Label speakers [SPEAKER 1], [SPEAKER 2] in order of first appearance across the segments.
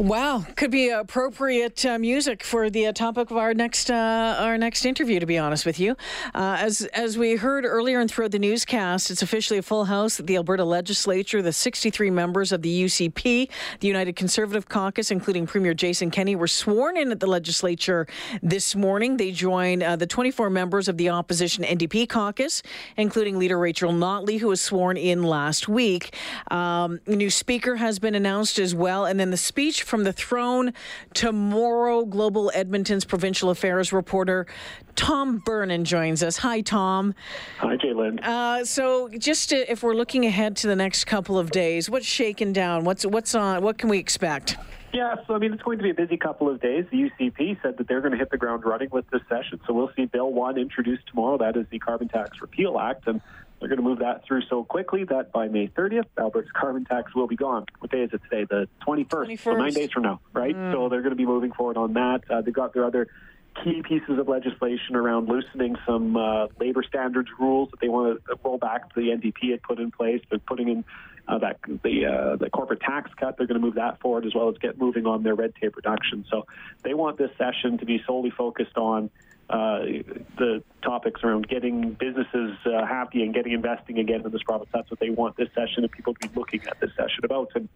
[SPEAKER 1] Wow, could be appropriate uh, music for the uh, topic of our next uh, our next interview. To be honest with you, uh, as as we heard earlier and throughout the newscast, it's officially a full house at the Alberta Legislature. The 63 members of the UCP, the United Conservative Caucus, including Premier Jason Kenney, were sworn in at the legislature this morning. They join uh, the 24 members of the opposition NDP caucus, including Leader Rachel Notley, who was sworn in last week. Um, new speaker has been announced as well, and then the speech from the throne tomorrow. Global Edmonton's provincial affairs reporter Tom Vernon joins us. Hi, Tom.
[SPEAKER 2] Hi, Jaylen.
[SPEAKER 1] Uh, so, just to, if we're looking ahead to the next couple of days, what's shaken down? What's what's on? What can we expect?
[SPEAKER 2] Yeah, so I mean, it's going to be a busy couple of days. The UCP said that they're going to hit the ground running with this session. So we'll see Bill 1 introduced tomorrow. That is the Carbon Tax Repeal Act. And they're going to move that through so quickly that by May 30th, Alberta's carbon tax will be gone. What day is it today? The 21st. 21st. So nine days from now, right? Mm. So they're going to be moving forward on that. Uh, they've got their other key pieces of legislation around loosening some uh, labor standards rules that they want to roll back the NDP had put in place. They're putting in uh, that the uh, the corporate tax cut. They're going to move that forward as well as get moving on their red tape reduction. So they want this session to be solely focused on uh, the topics around getting businesses uh, happy and getting investing again in this province. That's what they want this session and people to be looking at this session about. And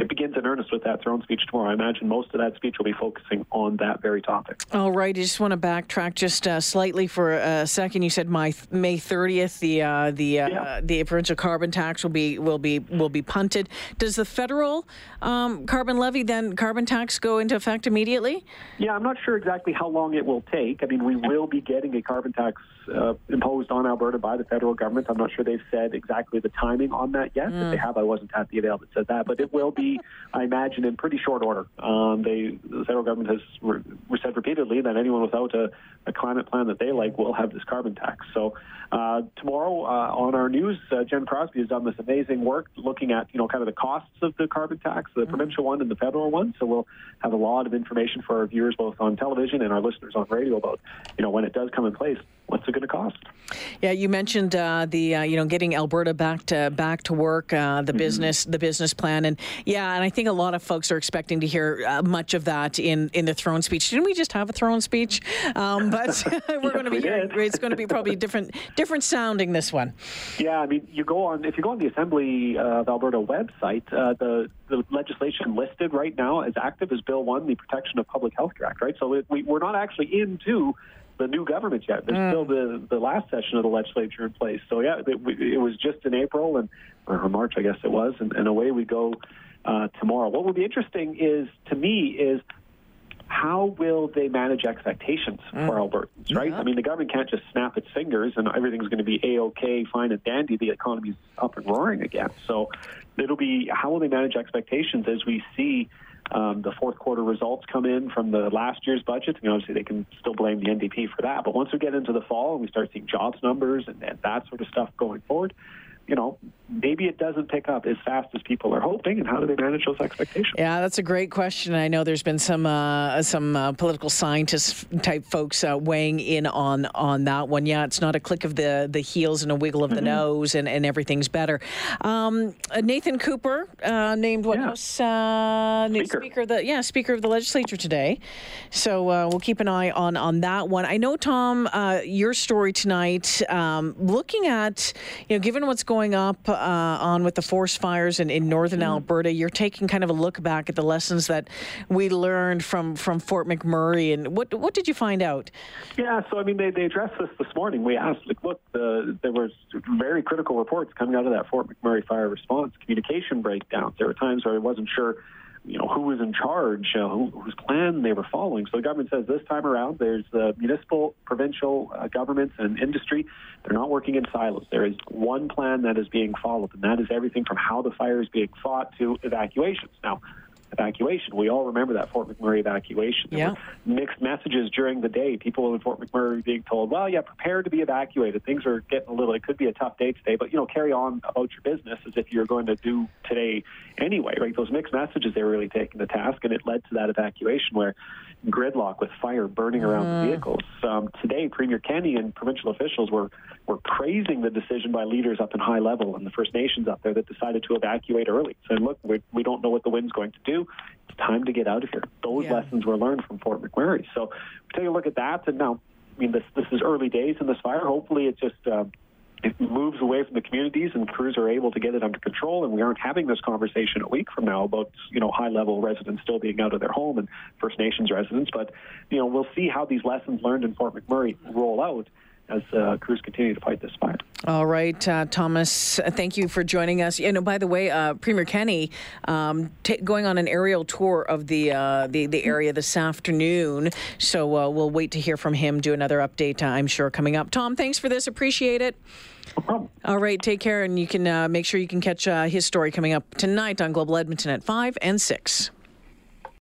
[SPEAKER 2] it begins in earnest with that throne speech tomorrow. I imagine most of that speech will be focusing on that very topic.
[SPEAKER 1] All right. I just want to backtrack just uh, slightly for a second. You said my May 30th, the uh, the uh, yeah. the provincial carbon tax will be will be will be punted. Does the federal um, carbon levy then carbon tax go into effect immediately?
[SPEAKER 2] Yeah, I'm not sure exactly how long it will take. I mean, we will be getting a carbon tax uh, imposed on Alberta by the federal government. I'm not sure they've said exactly the timing on that yet. Mm. If they have, I wasn't at the avail that said that, but it will be, I imagine, in pretty short order. Um, they, the federal government has re- said repeatedly that anyone without a, a, climate plan that they like will have this carbon tax. So uh, tomorrow uh, on our news, uh, Jen Crosby has done this amazing work looking at you know kind of the costs of the carbon tax, the mm. provincial one and the federal one. So we'll have a lot of information for our viewers both on television and our listeners on radio about you know when it does come in place what's it going to cost?
[SPEAKER 1] Yeah, you mentioned uh, the uh, you know getting Alberta back to back to work, uh, the mm-hmm. business the business plan, and yeah, and I think a lot of folks are expecting to hear uh, much of that in in the throne speech. Didn't we just have a throne speech? Um, but we're
[SPEAKER 2] yes,
[SPEAKER 1] going to be
[SPEAKER 2] hearing,
[SPEAKER 1] it's going to be probably different different sounding this one.
[SPEAKER 2] Yeah, I mean, you go on if you go on the Assembly of Alberta website, uh, the the legislation listed right now as active is Bill One, the Protection of Public Health Act. Right, so it, we, we're not actually into the new government yet. There's mm. still the the last session of the legislature in place. So yeah, it, it was just in April and or March, I guess it was, and, and away we go uh, tomorrow. What will be interesting is to me is how will they manage expectations mm. for Albertans, right? Yeah. I mean, the government can't just snap its fingers and everything's going to be a-okay, fine and dandy. The economy's up and roaring again. So it'll be how will they manage expectations as we see um, the fourth quarter results come in from the last year's budget. Mean, obviously, they can still blame the NDP for that. But once we get into the fall and we start seeing jobs numbers and, and that sort of stuff going forward, you know, maybe it doesn't pick up as fast as people are hoping, and how do they manage those expectations?
[SPEAKER 1] Yeah, that's a great question. I know there's been some uh, some uh, political scientist type folks uh, weighing in on on that one. Yeah, it's not a click of the the heels and a wiggle of the mm-hmm. nose, and, and everything's better. Um, uh, Nathan Cooper uh, named what
[SPEAKER 2] yeah.
[SPEAKER 1] House uh,
[SPEAKER 2] speaker.
[SPEAKER 1] speaker of the yeah Speaker of the Legislature today. So we'll keep an eye on on that one. I know Tom, your story tonight, um, looking at you know given what's going going up uh, on with the forest fires in, in northern mm. Alberta, you're taking kind of a look back at the lessons that we learned from, from Fort McMurray. And what what did you find out?
[SPEAKER 2] Yeah, so I mean, they, they addressed this this morning. We asked, like, look, the, there was very critical reports coming out of that Fort McMurray fire response, communication breakdowns. There were times where I wasn't sure you know, who was in charge, uh, who, whose plan they were following. So the government says this time around, there's the municipal, provincial uh, governments and industry. They're not working in silos. There is one plan that is being followed, and that is everything from how the fire is being fought to evacuations. Now, evacuation. We all remember that Fort McMurray evacuation. There
[SPEAKER 1] yeah.
[SPEAKER 2] mixed messages during the day. People in Fort McMurray being told, well, yeah, prepare to be evacuated. Things are getting a little, it could be a tough day today, but, you know, carry on about your business as if you're going to do today anyway, right? Those mixed messages, they were really taking the task, and it led to that evacuation where, gridlock with fire burning around the vehicles. Um, today, Premier Kenney and provincial officials were were praising the decision by leaders up in High Level and the First Nations up there that decided to evacuate early. Saying, look, we, we don't know what the wind's going to do. It's time to get out of here. Those
[SPEAKER 1] Yeah.
[SPEAKER 2] lessons were learned from Fort McMurray. So we take a look at that, and now, I mean, this this is early days in this fire. Hopefully, it just uh, it moves away from the communities and crews are able to get it under control and we aren't having this conversation a week from now about you know High Level residents still being out of their home and First Nations residents but you know we'll see how these lessons learned in Fort McMurray roll out as uh, crews continue to fight this fire.
[SPEAKER 1] All right, uh, Thomas, thank you for joining us. You know, by the way, uh, Premier Kenney um, ta going on an aerial tour of the uh, the, the area this afternoon. So uh, we'll wait to hear from him. Do another update, uh, I'm sure, coming up. Tom, thanks for this. Appreciate it.
[SPEAKER 2] No problem.
[SPEAKER 1] All right, take care, and you can uh, make sure you can catch uh, his story coming up tonight on Global Edmonton at five and six.